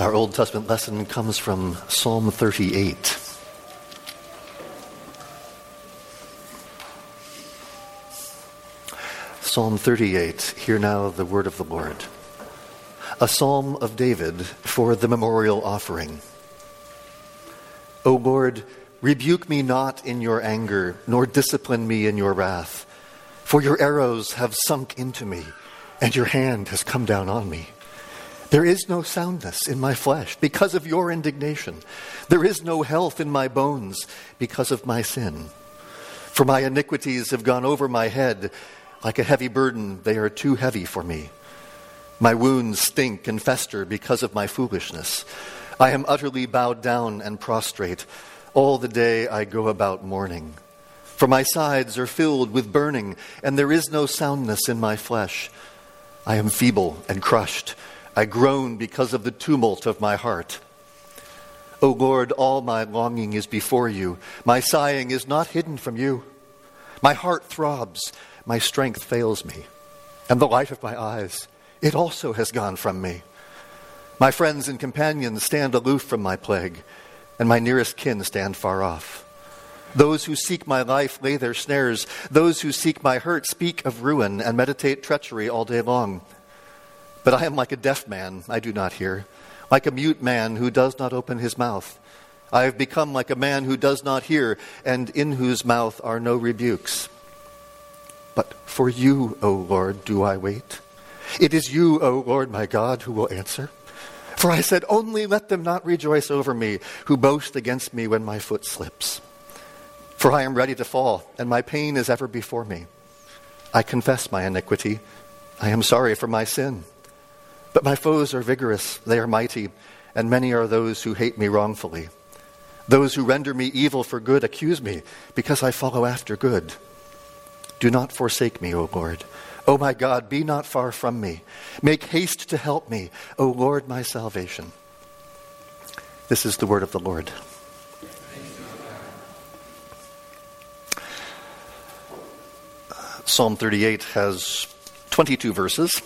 Our Old Testament lesson comes from Psalm 38. Psalm 38. Hear now the word of the Lord. A psalm of David for the memorial offering. O Lord, rebuke me not in your anger, nor discipline me in your wrath. For your arrows have sunk into me, and your hand has come down on me. There is no soundness in my flesh because of your indignation. There is no health in my bones because of my sin. For my iniquities have gone over my head. Like a heavy burden, they are too heavy for me. My wounds stink and fester because of my foolishness. I am utterly bowed down and prostrate. All the day I go about mourning. For my sides are filled with burning, and there is no soundness in my flesh. I am feeble and crushed. I groan because of the tumult of my heart. O Lord, all my longing is before you. My sighing is not hidden from you. My heart throbs, my strength fails me, and the light of my eyes, it also has gone from me. My friends and companions stand aloof from my plague, and my nearest kin stand far off. Those who seek my life lay their snares. Those who seek my hurt speak of ruin and meditate treachery all day long. But I am like a deaf man, I do not hear, like a mute man who does not open his mouth. I have become like a man who does not hear, and in whose mouth are no rebukes. But for you, O Lord, do I wait. It is you, O Lord my God, who will answer. For I said, Only let them not rejoice over me, who boast against me when my foot slips. For I am ready to fall, and my pain is ever before me. I confess my iniquity. I am sorry for my sin. But my foes are vigorous, they are mighty, and many are those who hate me wrongfully. Those who render me evil for good accuse me, because I follow after good. Do not forsake me, O Lord. O my God, be not far from me. Make haste to help me, O Lord, my salvation. This is the word of the Lord. Psalm 38 has 22 verses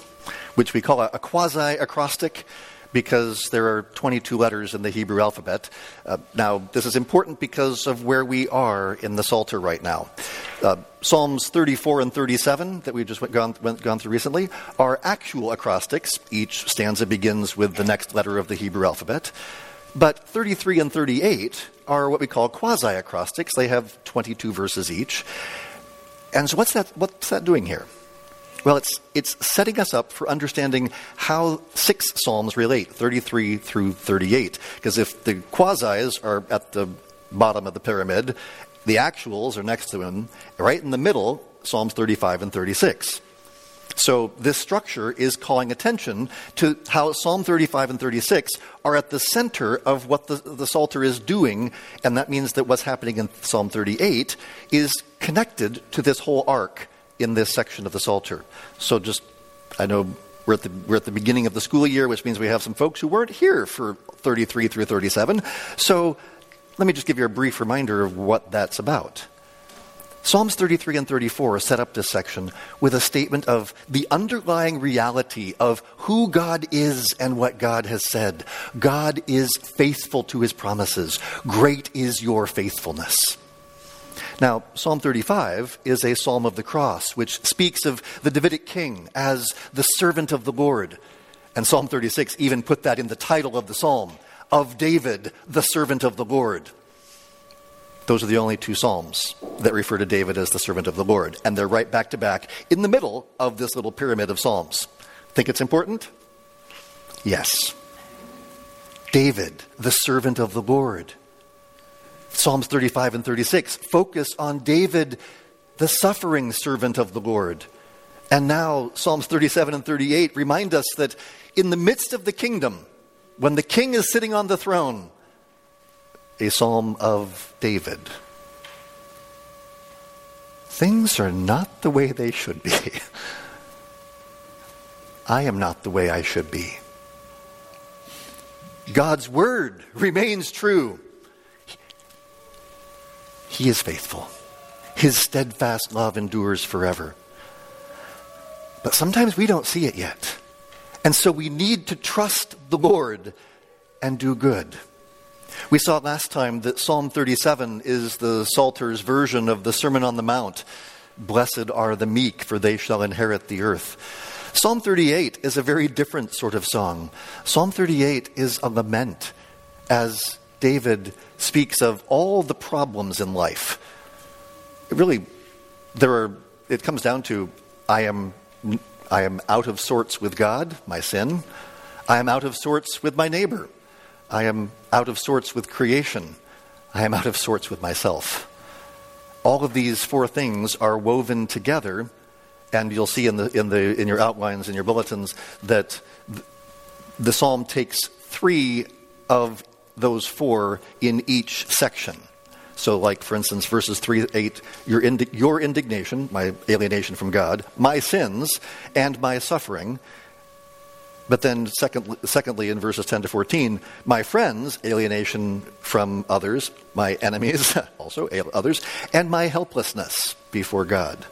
which we call a, a quasi acrostic because there are 22 letters in the Hebrew alphabet. Uh, now, this is important because of where we are in the Psalter right now. Uh, Psalms 34 and 37, that we've just went, gone, went, gone through recently, are actual acrostics. Each stanza begins with the next letter of the Hebrew alphabet. But 33 and 38 are what we call quasi acrostics. They have 22 verses each. And so, what's that, what's that doing here? Well, it's, it's setting us up for understanding how six Psalms relate, 33 through 38. Because if the quasis are at the bottom of the pyramid, the actuals are next to them, right in the middle, Psalms 35 and 36. So this structure is calling attention to how Psalm 35 and 36 are at the center of what the, the Psalter is doing, and that means that what's happening in Psalm 38 is connected to this whole arc in this section of the Psalter. So just, I know we're at, the, we're at the beginning of the school year, which means we have some folks who weren't here for 33 through 37. So let me just give you a brief reminder of what that's about. Psalms 33 and 34 set up this section with a statement of the underlying reality of who God is and what God has said. God is faithful to his promises. Great is your faithfulness. Now, Psalm 35 is a psalm of the cross, which speaks of the Davidic king as the servant of the Lord. And Psalm 36 even put that in the title of the psalm of David, the servant of the Lord. Those are the only two psalms that refer to David as the servant of the Lord. And they're right back to back in the middle of this little pyramid of psalms. Think it's important? Yes. David, the servant of the Lord. Psalms 35 and 36 focus on David, the suffering servant of the Lord. And now, Psalms 37 and 38 remind us that in the midst of the kingdom, when the king is sitting on the throne, a psalm of David. Things are not the way they should be. I am not the way I should be. God's word remains true. He is faithful. His steadfast love endures forever. But sometimes we don't see it yet. And so we need to trust the Lord and do good. We saw last time that Psalm 37 is the Psalter's version of the Sermon on the Mount. Blessed are the meek, for they shall inherit the earth. Psalm 38 is a very different sort of song. Psalm 38 is a lament as David speaks of all the problems in life. It really, there are, it comes down to I am, I am out of sorts with God, my sin. I am out of sorts with my neighbor. I am out of sorts with creation. I am out of sorts with myself. All of these four things are woven together, and you'll see in, the, in, the, in your outlines, in your bulletins, that the psalm takes three of those four in each section. So, like, for instance, verses 3 8, your, indi- your indignation, my alienation from God, my sins, and my suffering. But then, second, secondly, in verses 10 to 14, my friends, alienation from others, my enemies, also others, and my helplessness before God.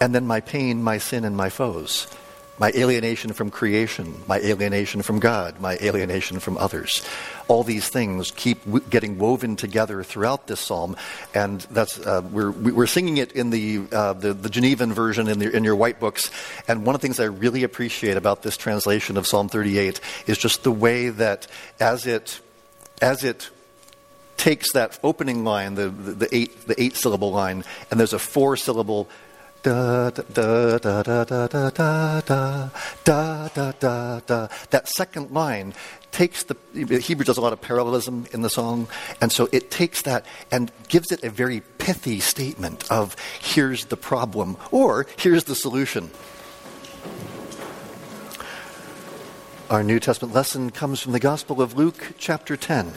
And then my pain, my sin, and my foes my alienation from creation, my alienation from God, my alienation from others. All these things keep w- getting woven together throughout this psalm, and that's uh, we're we're singing it in the, uh, the, the Genevan version in, the, in your white books. And one of the things I really appreciate about this translation of Psalm 38 is just the way that as it as it takes that opening line, the, the, the eight the eight syllable line, and there's a four syllable da da da da da da da da da da da da. That second line takes the Hebrew does a lot of parallelism in the song, and so it takes that and gives it a very pithy statement of here's the problem or here's the solution. Our New Testament lesson comes from the Gospel of Luke, chapter 10.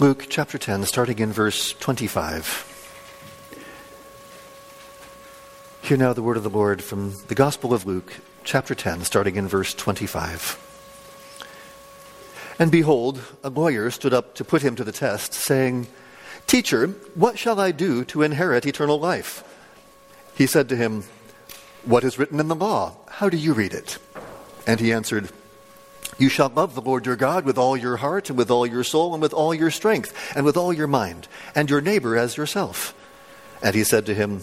Luke chapter 10, starting in verse 25. Hear now the word of the Lord from the Gospel of Luke, chapter 10, starting in verse 25. And behold, a lawyer stood up to put him to the test, saying, Teacher, what shall I do to inherit eternal life? He said to him, What is written in the law? How do you read it? And he answered, You shall love the Lord your God with all your heart, and with all your soul, and with all your strength, and with all your mind, and your neighbor as yourself. And he said to him,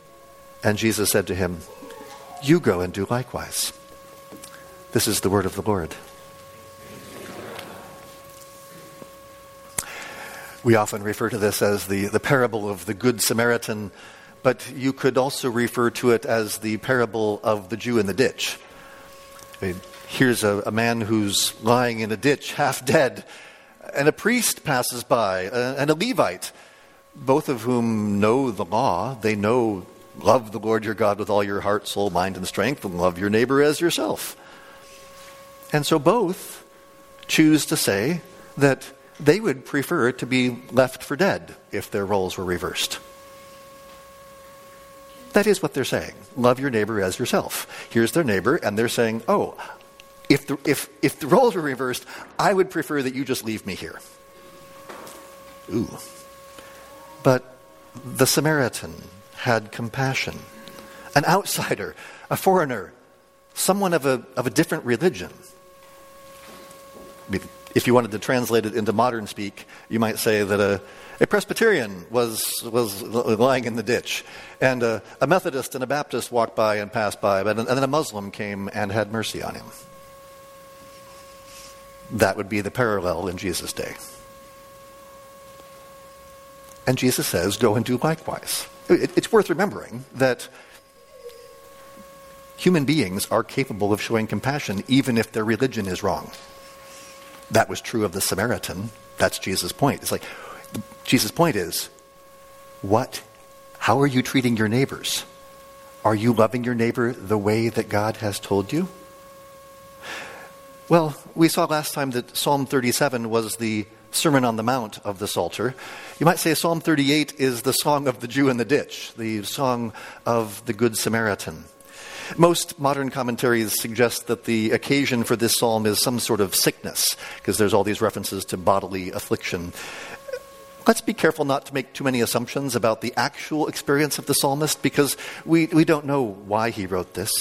And Jesus said to him, You go and do likewise. This is the word of the Lord. We often refer to this as the, the parable of the Good Samaritan, but you could also refer to it as the parable of the Jew in the ditch. I mean, here's a, a man who's lying in a ditch, half dead, and a priest passes by, and a Levite, both of whom know the law. They know Love the Lord your God with all your heart, soul, mind, and strength, and love your neighbor as yourself. And so both choose to say that they would prefer to be left for dead if their roles were reversed. That is what they're saying. Love your neighbor as yourself. Here's their neighbor, and they're saying, oh, if the, if, if the roles were reversed, I would prefer that you just leave me here. Ooh. But the Samaritan had compassion. An outsider, a foreigner, someone of a, of a different religion. If you wanted to translate it into modern speak, you might say that a, a Presbyterian was, was lying in the ditch, and a, a Methodist and a Baptist walked by and passed by, and then a Muslim came and had mercy on him. That would be the parallel in Jesus' day. And Jesus says, Go and do likewise. It's worth remembering that human beings are capable of showing compassion even if their religion is wrong. That was true of the Samaritan. That's Jesus' point. It's like, Jesus' point is, what? How are you treating your neighbors? Are you loving your neighbor the way that God has told you? Well, we saw last time that Psalm 37 was the Sermon on the Mount of the Psalter. You might say Psalm 38 is the song of the Jew in the ditch, the song of the Good Samaritan. Most modern commentaries suggest that the occasion for this psalm is some sort of sickness, because there's all these references to bodily affliction. Let's be careful not to make too many assumptions about the actual experience of the psalmist, because we, we don't know why he wrote this.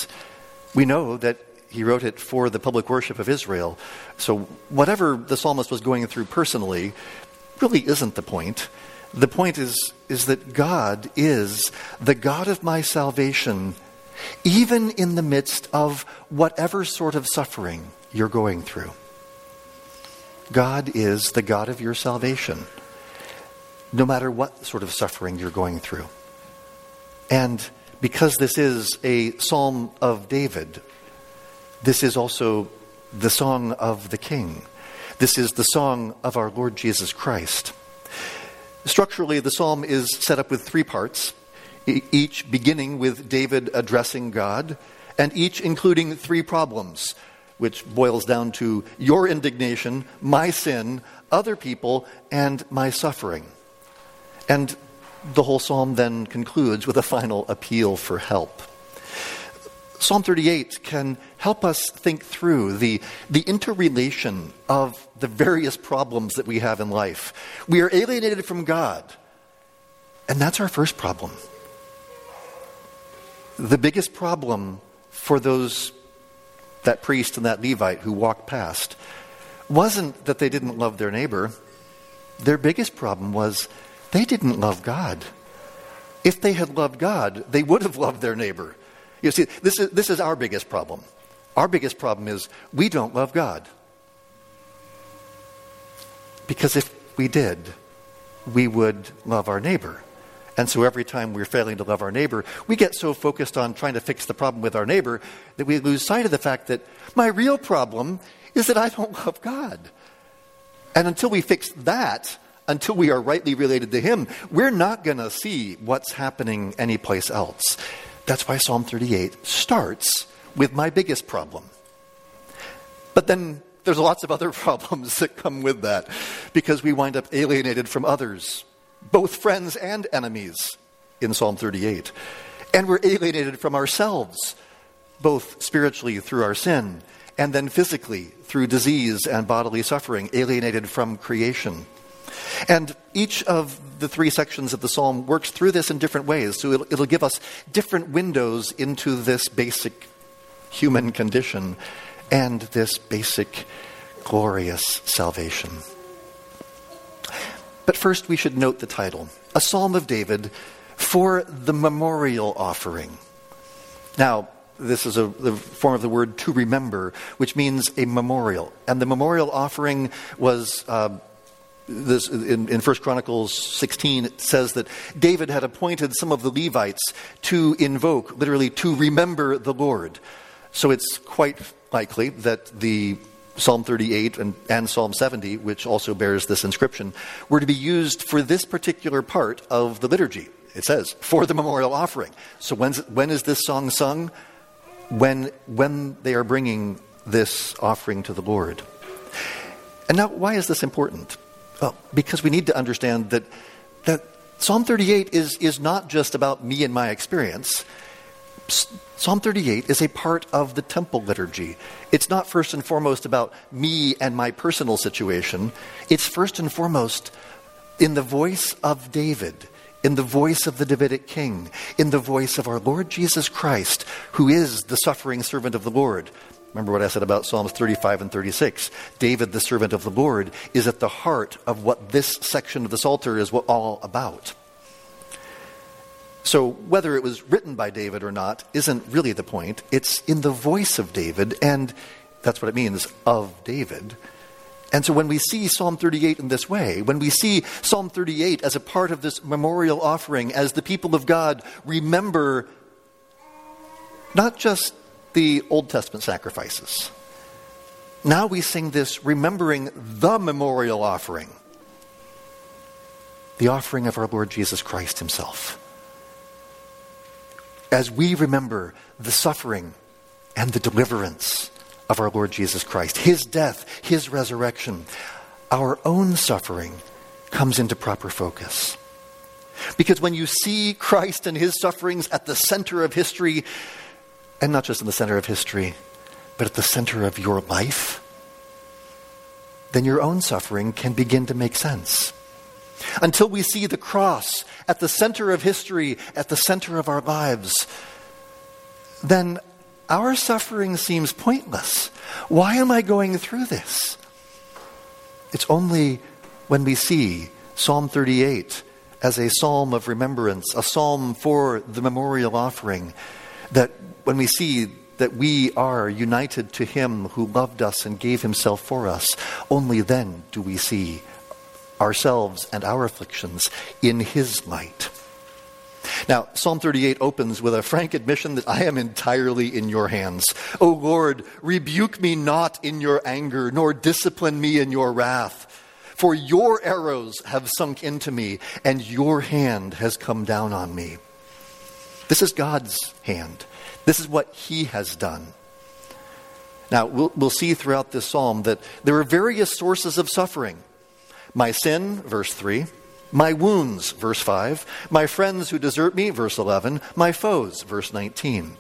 We know that he wrote it for the public worship of Israel. So, whatever the psalmist was going through personally really isn't the point. The point is, is that God is the God of my salvation, even in the midst of whatever sort of suffering you're going through. God is the God of your salvation, no matter what sort of suffering you're going through. And because this is a psalm of David, this is also the song of the King. This is the song of our Lord Jesus Christ. Structurally, the psalm is set up with three parts, each beginning with David addressing God, and each including three problems, which boils down to your indignation, my sin, other people, and my suffering. And the whole psalm then concludes with a final appeal for help. Psalm 38 can help us think through the, the interrelation of the various problems that we have in life. We are alienated from God, and that's our first problem. The biggest problem for those, that priest and that Levite who walked past, wasn't that they didn't love their neighbor. Their biggest problem was they didn't love God. If they had loved God, they would have loved their neighbor. You see, this is, this is our biggest problem. Our biggest problem is we don't love God. Because if we did, we would love our neighbor. And so every time we're failing to love our neighbor, we get so focused on trying to fix the problem with our neighbor that we lose sight of the fact that my real problem is that I don't love God. And until we fix that, until we are rightly related to Him, we're not going to see what's happening anyplace else. That's why Psalm 38 starts with my biggest problem. But then there's lots of other problems that come with that because we wind up alienated from others, both friends and enemies in Psalm 38. And we're alienated from ourselves, both spiritually through our sin and then physically through disease and bodily suffering, alienated from creation. And each of the three sections of the psalm works through this in different ways. So it'll, it'll give us different windows into this basic human condition and this basic glorious salvation. But first, we should note the title A Psalm of David for the Memorial Offering. Now, this is a, the form of the word to remember, which means a memorial. And the memorial offering was uh, this, in, in 1 Chronicles 16, it says that David had appointed some of the Levites to invoke, literally to remember the Lord. So it's quite likely that the Psalm 38 and, and, Psalm 70, which also bears this inscription, were to be used for this particular part of the liturgy. It says, for the memorial offering. So when's, when is this song sung? When, when they are bringing this offering to the Lord. And now, why is this important? Well, because we need to understand that, that Psalm 38 is, is not just about me and my experience. Psalm 38 is a part of the temple liturgy. It's not first and foremost about me and my personal situation. It's first and foremost in the voice of David, in the voice of the Davidic king, in the voice of our Lord Jesus Christ, who is the suffering servant of the Lord. Remember what I said about Psalms 35 and 36. David, the servant of the Lord, is at the heart of what this section of the Psalter is all about. So, whether it was written by David or not isn't really the point. It's in the voice of David, and that's what it means of David, And so when we see Psalm 38 in this way, when we see Psalm 38 as a part of this memorial offering, as the people of God remember not just the Old Testament sacrifices, now we sing this remembering the memorial offering, the offering of our Lord Jesus Christ Himself. As we remember the suffering and the deliverance of our Lord Jesus Christ, His death, His resurrection, our own suffering comes into proper focus. Because when you see Christ and His sufferings at the center of history, and not just in the center of history, but at the center of your life, then your own suffering can begin to make sense. Until we see the cross at the center of history, at the center of our lives, then our suffering seems pointless. Why am I going through this? It's only when we see Psalm 38 as a psalm of remembrance, a psalm for the memorial offering, that when we see that we are united to Him who loved us and gave Himself for us, only then do we see ourselves and our afflictions in His light. Now, Psalm 38 opens with a frank admission that I am entirely in your hands. O Lord, rebuke me not in your anger, nor discipline me in your wrath. For your arrows have sunk into me, and your hand has come down on me. This is God's hand. This is what He has done. Now, we'll, we'll see throughout this psalm that there are various sources of suffering. My sin, verse 3. My wounds, verse 5. My friends who desert me, verse 11. My foes, verse 19.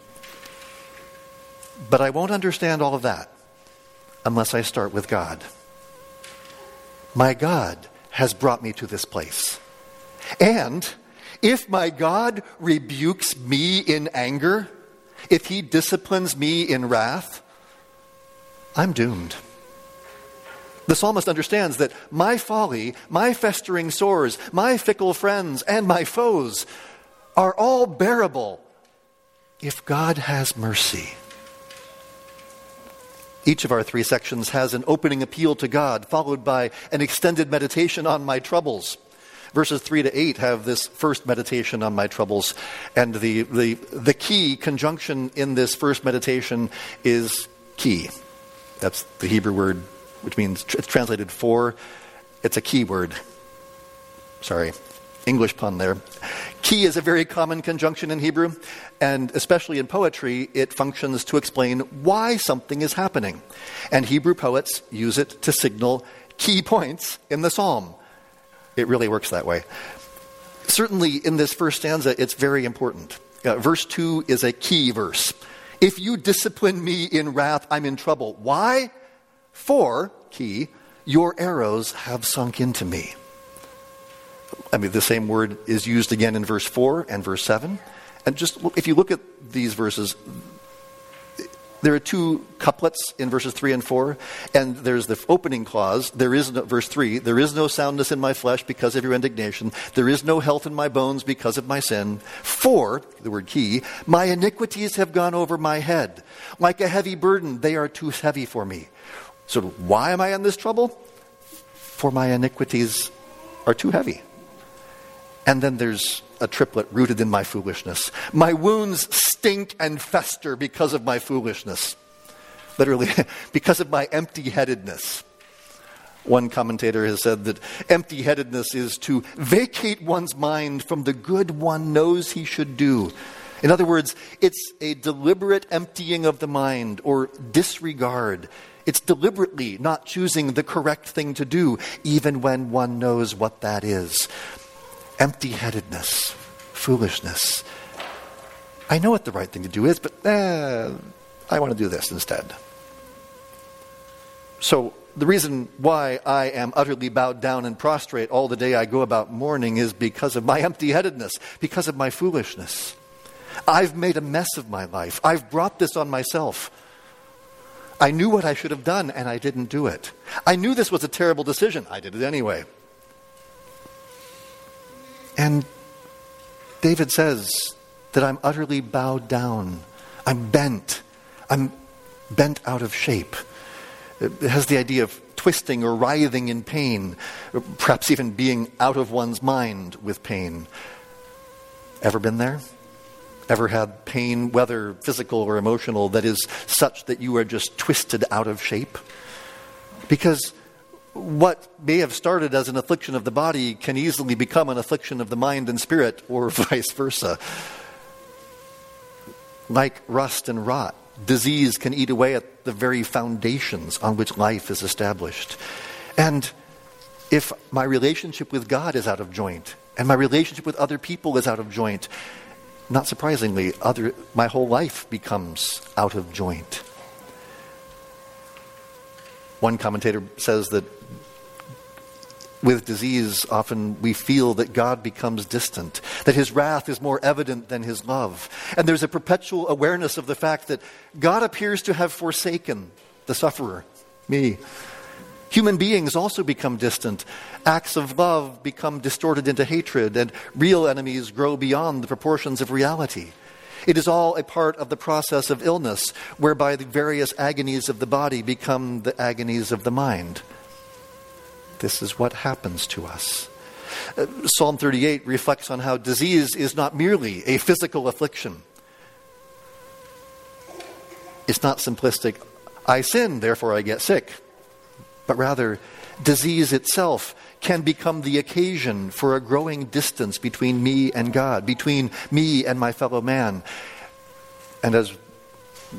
But I won't understand all of that unless I start with God. My God has brought me to this place. And if my God rebukes me in anger, if he disciplines me in wrath, I'm doomed. The psalmist understands that my folly, my festering sores, my fickle friends, and my foes are all bearable if God has mercy. Each of our three sections has an opening appeal to God, followed by an extended meditation on my troubles. Verses 3 to 8 have this first meditation on my troubles, and the, the, the key conjunction in this first meditation is key. That's the Hebrew word, which means it's translated for. It's a key word. Sorry, English pun there. Key is a very common conjunction in Hebrew, and especially in poetry, it functions to explain why something is happening. And Hebrew poets use it to signal key points in the psalm. It really works that way. Certainly, in this first stanza, it's very important. Uh, verse 2 is a key verse. If you discipline me in wrath, I'm in trouble. Why? For, key, your arrows have sunk into me. I mean, the same word is used again in verse 4 and verse 7. And just if you look at these verses, there are two couplets in verses 3 and 4, and there's the opening clause. There is no, verse 3, there is no soundness in my flesh because of your indignation. There is no health in my bones because of my sin. 4, the word key, my iniquities have gone over my head. Like a heavy burden, they are too heavy for me. So why am I in this trouble? For my iniquities are too heavy. And then there's a triplet rooted in my foolishness. My wounds stink and fester because of my foolishness. Literally, because of my empty headedness. One commentator has said that empty headedness is to vacate one's mind from the good one knows he should do. In other words, it's a deliberate emptying of the mind or disregard. It's deliberately not choosing the correct thing to do, even when one knows what that is empty headedness, foolishness. I know what the right thing to do is, but eh, I want to do this instead. So, the reason why I am utterly bowed down and prostrate all the day I go about mourning is because of my empty headedness, because of my foolishness. I've made a mess of my life. I've brought this on myself. I knew what I should have done, and I didn't do it. I knew this was a terrible decision. I did it anyway. And David says that I'm utterly bowed down. I'm bent. I'm bent out of shape. It has the idea of twisting or writhing in pain, perhaps even being out of one's mind with pain. Ever been there? Ever had pain, whether physical or emotional, that is such that you are just twisted out of shape? Because what may have started as an affliction of the body can easily become an affliction of the mind and spirit, or vice versa. Like rust and rot, disease can eat away at the very foundations on which life is established. And if my relationship with God is out of joint, and my relationship with other people is out of joint, not surprisingly, other, my whole life becomes out of joint. One commentator says that with disease, often we feel that God becomes distant, that his wrath is more evident than his love. And there's a perpetual awareness of the fact that God appears to have forsaken the sufferer, me. Human beings also become distant. Acts of love become distorted into hatred, and real enemies grow beyond the proportions of reality. It is all a part of the process of illness, whereby the various agonies of the body become the agonies of the mind. This is what happens to us. Uh, Psalm 38 reflects on how disease is not merely a physical affliction. It's not simplistic, I sin, therefore I get sick. But rather, disease itself can become the occasion for a growing distance between me and God, between me and my fellow man. And as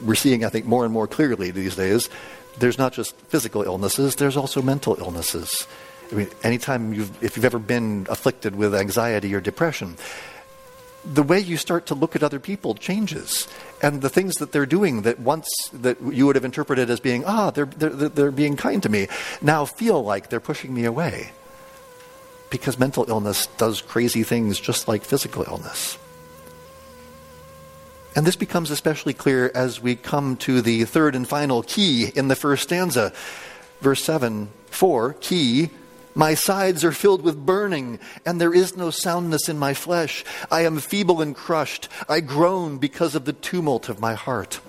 we're seeing, I think, more and more clearly these days, there's not just physical illnesses, there's also mental illnesses. I mean, anytime you've, if you've ever been afflicted with anxiety or depression, the way you start to look at other people changes. And the things that they're doing that once that you would have interpreted as being, ah, they're, they're, they're being kind to me, now feel like they're pushing me away. Because mental illness does crazy things just like physical illness. And this becomes especially clear as we come to the third and final key in the first stanza. Verse 7 4, key, my sides are filled with burning, and there is no soundness in my flesh. I am feeble and crushed. I groan because of the tumult of my heart.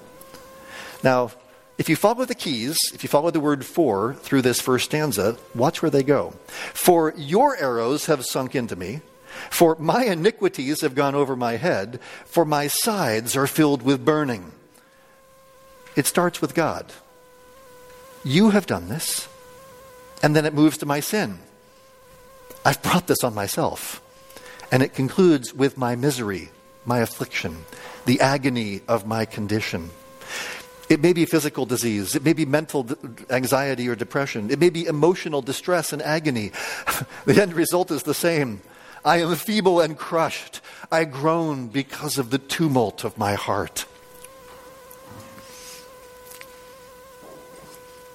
Now, if you follow the keys, if you follow the word for through this first stanza, watch where they go. For your arrows have sunk into me. For my iniquities have gone over my head, for my sides are filled with burning. It starts with God. You have done this. And then it moves to my sin. I've brought this on myself. And it concludes with my misery, my affliction, the agony of my condition. It may be physical disease. It may be mental anxiety or depression. It may be emotional distress and agony. the end result is the same I am feeble and crushed. I groan because of the tumult of my heart.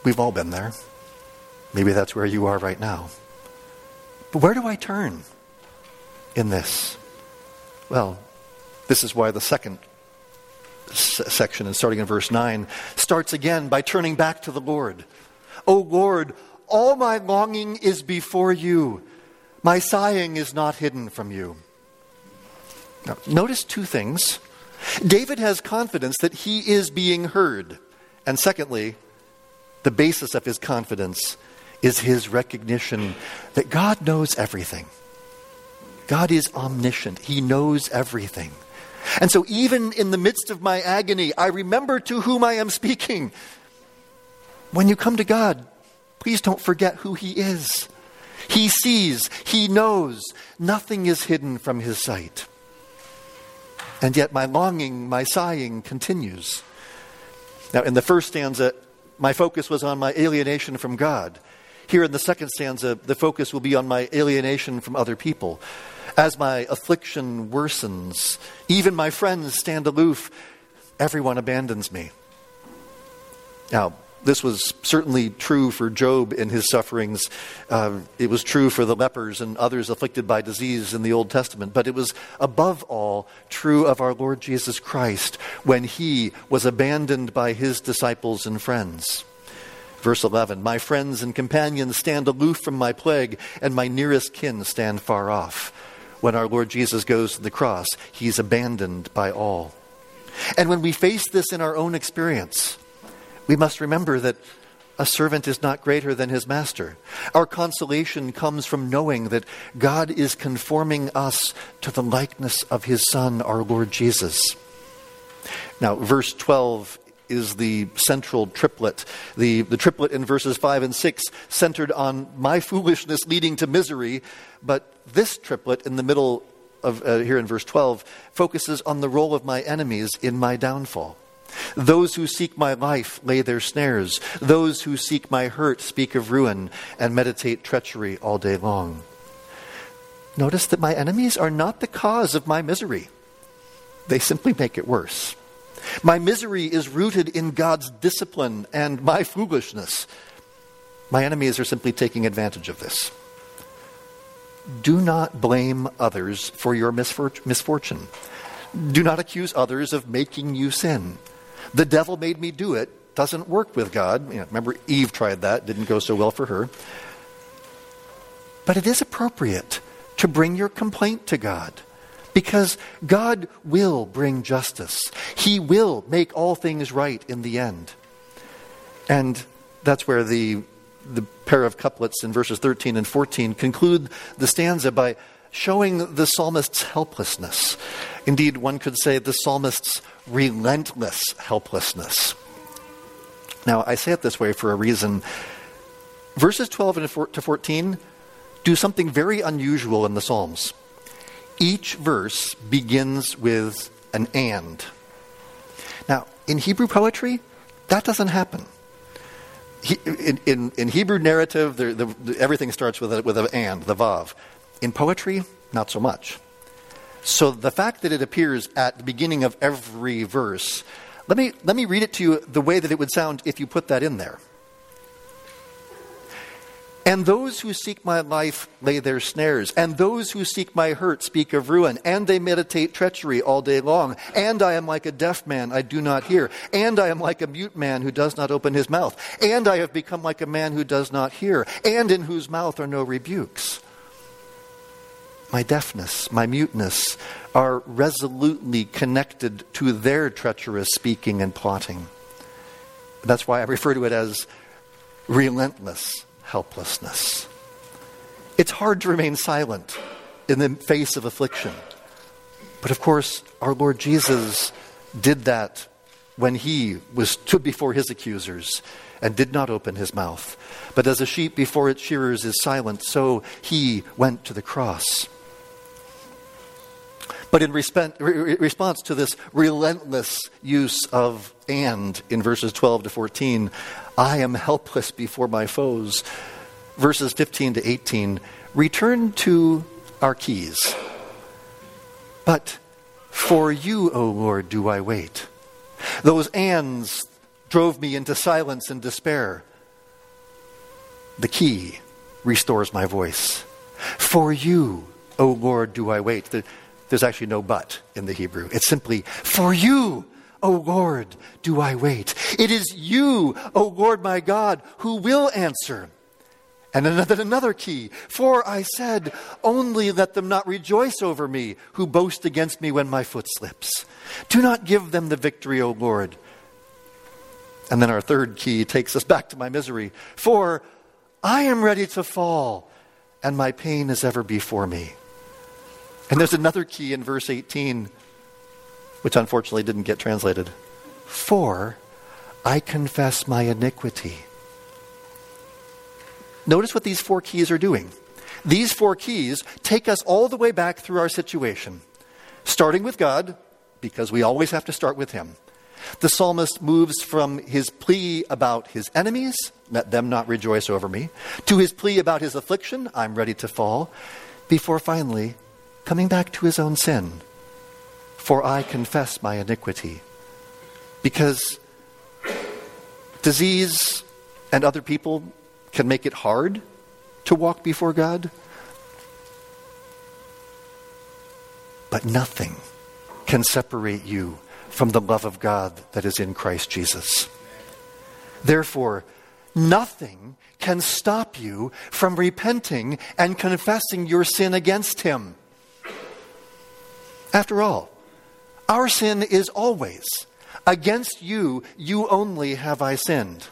We've all been there. Maybe that's where you are right now. But where do I turn in this? Well, this is why the second section, and starting in verse 9, starts again by turning back to the Lord. O Lord, all my longing is before you. My sighing is not hidden from you. Now, notice two things. David has confidence that he is being heard. And secondly, the basis of his confidence is his recognition that God knows everything. God is omniscient, He knows everything. And so, even in the midst of my agony, I remember to whom I am speaking. When you come to God, please don't forget who He is. He sees, He knows. Nothing is hidden from His sight. And yet my longing, my sighing continues. Now, in the first stanza, my focus was on my alienation from God. Here in the second stanza, the focus will be on my alienation from other people. As my affliction worsens, even my friends stand aloof, everyone abandons me. Now, this was certainly true for Job in his sufferings. Uh, it was true for the lepers and others afflicted by disease in the Old Testament. But it was above all true of our Lord Jesus Christ when he was abandoned by his disciples and friends. Verse 11 My friends and companions stand aloof from my plague, and my nearest kin stand far off. When our Lord Jesus goes to the cross, he's abandoned by all. And when we face this in our own experience, we must remember that a servant is not greater than his master. Our consolation comes from knowing that God is conforming us to the likeness of his Son, our Lord Jesus. Now, verse 12 is the central triplet. The, the triplet in verses 5 and 6 centered on my foolishness leading to misery, but this triplet in the middle of uh, here in verse 12 focuses on the role of my enemies in my downfall. Those who seek my life lay their snares. Those who seek my hurt speak of ruin and meditate treachery all day long. Notice that my enemies are not the cause of my misery, they simply make it worse. My misery is rooted in God's discipline and my foolishness. My enemies are simply taking advantage of this. Do not blame others for your misfortune. Do not accuse others of making you sin. The devil made me do it doesn't work with God. You know, remember, Eve tried that, didn't go so well for her. But it is appropriate to bring your complaint to God. Because God will bring justice. He will make all things right in the end. And that's where the, the pair of couplets in verses 13 and 14 conclude the stanza by showing the psalmist's helplessness. Indeed, one could say the psalmist's relentless helplessness. Now, I say it this way for a reason. Verses 12 to 14 do something very unusual in the Psalms each verse begins with an and. Now, in Hebrew poetry, that doesn't happen. He, in, in, in, Hebrew narrative, the, the, everything starts with, a, with an and, the vav. In poetry, not so much. So the fact that it appears at the beginning of every verse, let me, let me read it to you the way that it would sound if you put that in there. And those who seek my life lay their snares. And those who seek my hurt speak of ruin. And they meditate treachery all day long. And I am like a deaf man, I do not hear. And I am like a mute man who does not open his mouth. And I have become like a man who does not hear. And in whose mouth are no rebukes. My deafness, my muteness are resolutely connected to their treacherous speaking and plotting. That's why I refer to it as relentless helplessness. It's hard to remain silent in the face of affliction. But of course, our Lord Jesus did that when he was stood before his accusers and did not open his mouth. But as a sheep before its shearers is silent, so he went to the cross. But in response to this relentless use of and in verses 12 to 14, I am helpless before my foes. Verses 15 to 18, return to our keys. But for you, O Lord, do I wait. Those ands drove me into silence and despair. The key restores my voice. For you, O Lord, do I wait. There's actually no but in the Hebrew. It's simply, For you, O Lord, do I wait. It is you, O Lord my God, who will answer. And then another key. For I said, Only let them not rejoice over me who boast against me when my foot slips. Do not give them the victory, O Lord. And then our third key takes us back to my misery. For I am ready to fall, and my pain is ever before me. And there's another key in verse 18, which unfortunately didn't get translated. For I confess my iniquity. Notice what these four keys are doing. These four keys take us all the way back through our situation, starting with God, because we always have to start with Him. The psalmist moves from his plea about his enemies, let them not rejoice over me, to his plea about his affliction, I'm ready to fall, before finally coming back to his own sin. For I confess my iniquity. Because disease and other people can make it hard to walk before God. But nothing can separate you from the love of God that is in Christ Jesus. Therefore, nothing can stop you from repenting and confessing your sin against Him. After all, our sin is always, against you, you only have I sinned.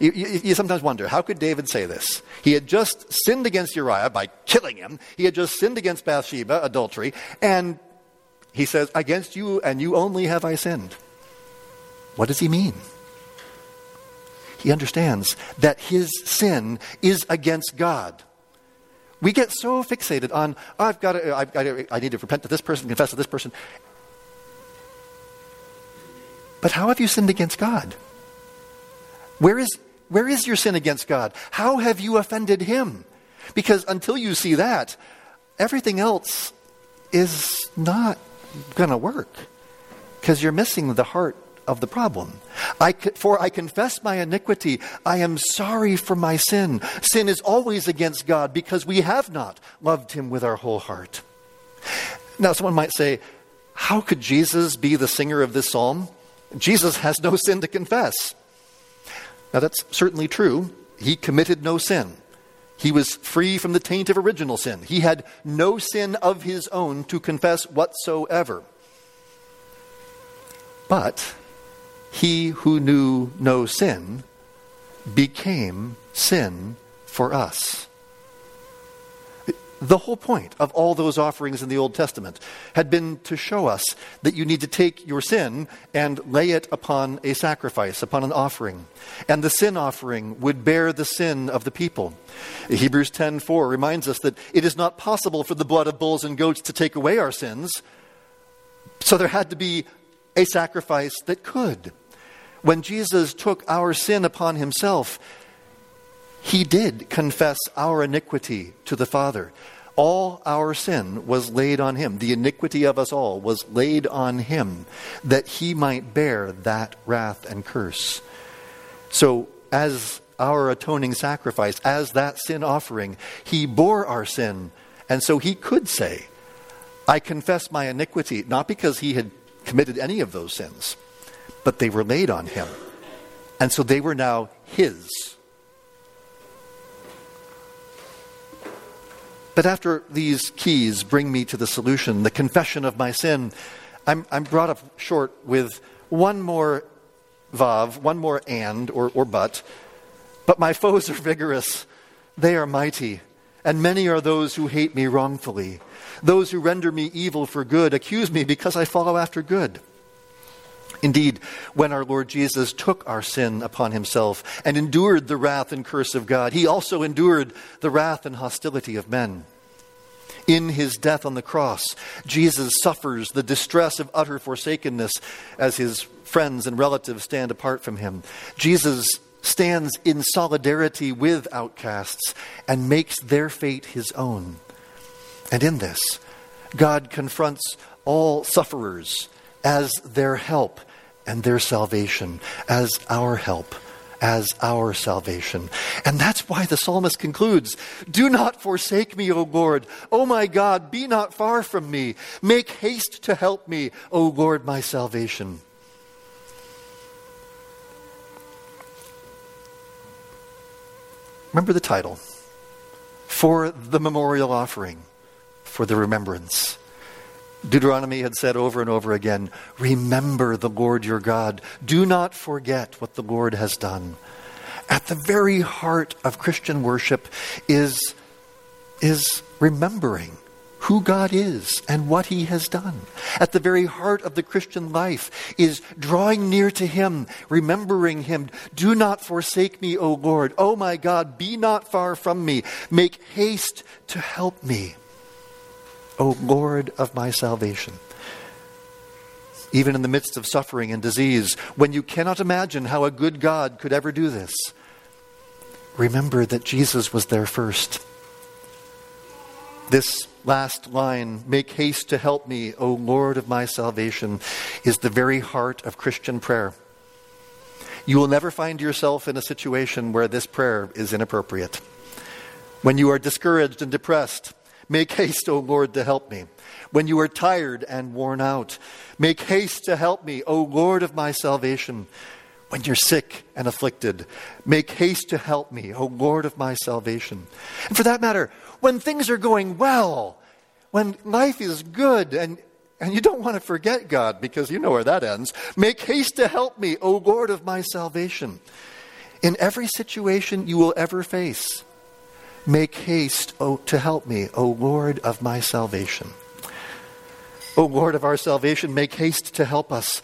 You, you, you, sometimes wonder how could David say this? He had just sinned against Uriah by killing him, he had just sinned against Bathsheba, adultery, and he says, Against you and you only have I sinned. What does he mean? He understands that his sin is against God. We get so fixated on, oh, I've got to, I've got to, I need to repent to this person, confess to this person. But how have you sinned against God? Where is, where is your sin against God? How have you offended Him? Because until you see that, everything else is not going to work because you're missing the heart of the problem. I, for I confess my iniquity. I am sorry for my sin. Sin is always against God because we have not loved Him with our whole heart. Now, someone might say, How could Jesus be the singer of this psalm? Jesus has no sin to confess. Now, that's certainly true. He committed no sin. He was free from the taint of original sin. He had no sin of his own to confess whatsoever. But he who knew no sin became sin for us. The whole point of all those offerings in the Old Testament had been to show us that you need to take your sin and lay it upon a sacrifice, upon an offering. And the sin offering would bear the sin of the people. Hebrews 10:4 reminds us that it is not possible for the blood of bulls and goats to take away our sins. So there had to be a sacrifice that could. When Jesus took our sin upon himself, he did confess our iniquity to the Father. All our sin was laid on him. The iniquity of us all was laid on him that he might bear that wrath and curse. So, as our atoning sacrifice, as that sin offering, he bore our sin. And so he could say, I confess my iniquity, not because he had committed any of those sins, but they were laid on him. And so they were now his. But after these keys bring me to the solution, the confession of my sin, I'm, I'm brought up short with one more vav, one more and or, or but. But my foes are vigorous, they are mighty, and many are those who hate me wrongfully. Those who render me evil for good accuse me because I follow after good. Indeed, when our Lord Jesus took our sin upon himself and endured the wrath and curse of God, he also endured the wrath and hostility of men. In his death on the cross, Jesus suffers the distress of utter forsakenness as his friends and relatives stand apart from him. Jesus stands in solidarity with outcasts and makes their fate his own. And in this, God confronts all sufferers as their help and their salvation as our help, as our salvation. And that's why the psalmist concludes Do not forsake me, O Lord. O my God, be not far from me. Make haste to help me, O Lord, my salvation. Remember the title for the memorial offering, for the remembrance. Deuteronomy had said over and over again Remember the Lord your God. Do not forget what the Lord has done. At the very heart of Christian worship is, is remembering who God is and what He has done. At the very heart of the Christian life is drawing near to Him, remembering Him. Do not forsake me, O Lord. O my God, be not far from me. Make haste to help me. O Lord of my salvation. Even in the midst of suffering and disease, when you cannot imagine how a good God could ever do this, remember that Jesus was there first. This last line, make haste to help me, O Lord of my salvation, is the very heart of Christian prayer. You will never find yourself in a situation where this prayer is inappropriate. When you are discouraged and depressed, Make haste, O Lord, to help me. When you are tired and worn out, make haste to help me, O Lord of my salvation. When you're sick and afflicted, make haste to help me, O Lord of my salvation. And for that matter, when things are going well, when life is good and and you don't want to forget God because you know where that ends. Make haste to help me, O Lord of my salvation. In every situation you will ever face, make haste to help me, O Lord of my salvation. O Lord of our salvation, make haste to help us.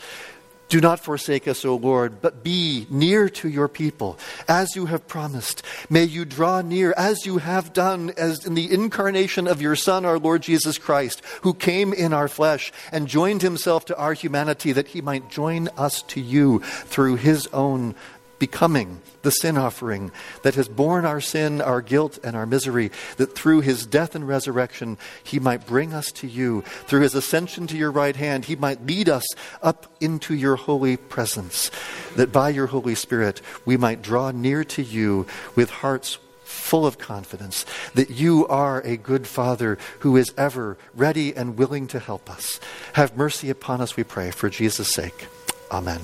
Do not forsake us, O Lord, but be near to your people, as you have promised. May you draw near, as you have done, as in the incarnation of your Son, our Lord Jesus Christ, who came in our flesh and joined himself to our humanity, that he might join us to you through his own becoming the sin offering that has borne our sin, our guilt, and our misery, that through his death and resurrection he might bring us to you. Through his ascension to your right hand, he might lead us up into your holy presence, that by your Holy Spirit we might draw near to you with hearts full of confidence that you are a good Father who is ever ready and willing to help us. Have mercy upon us, we pray, for Jesus' sake. Amen.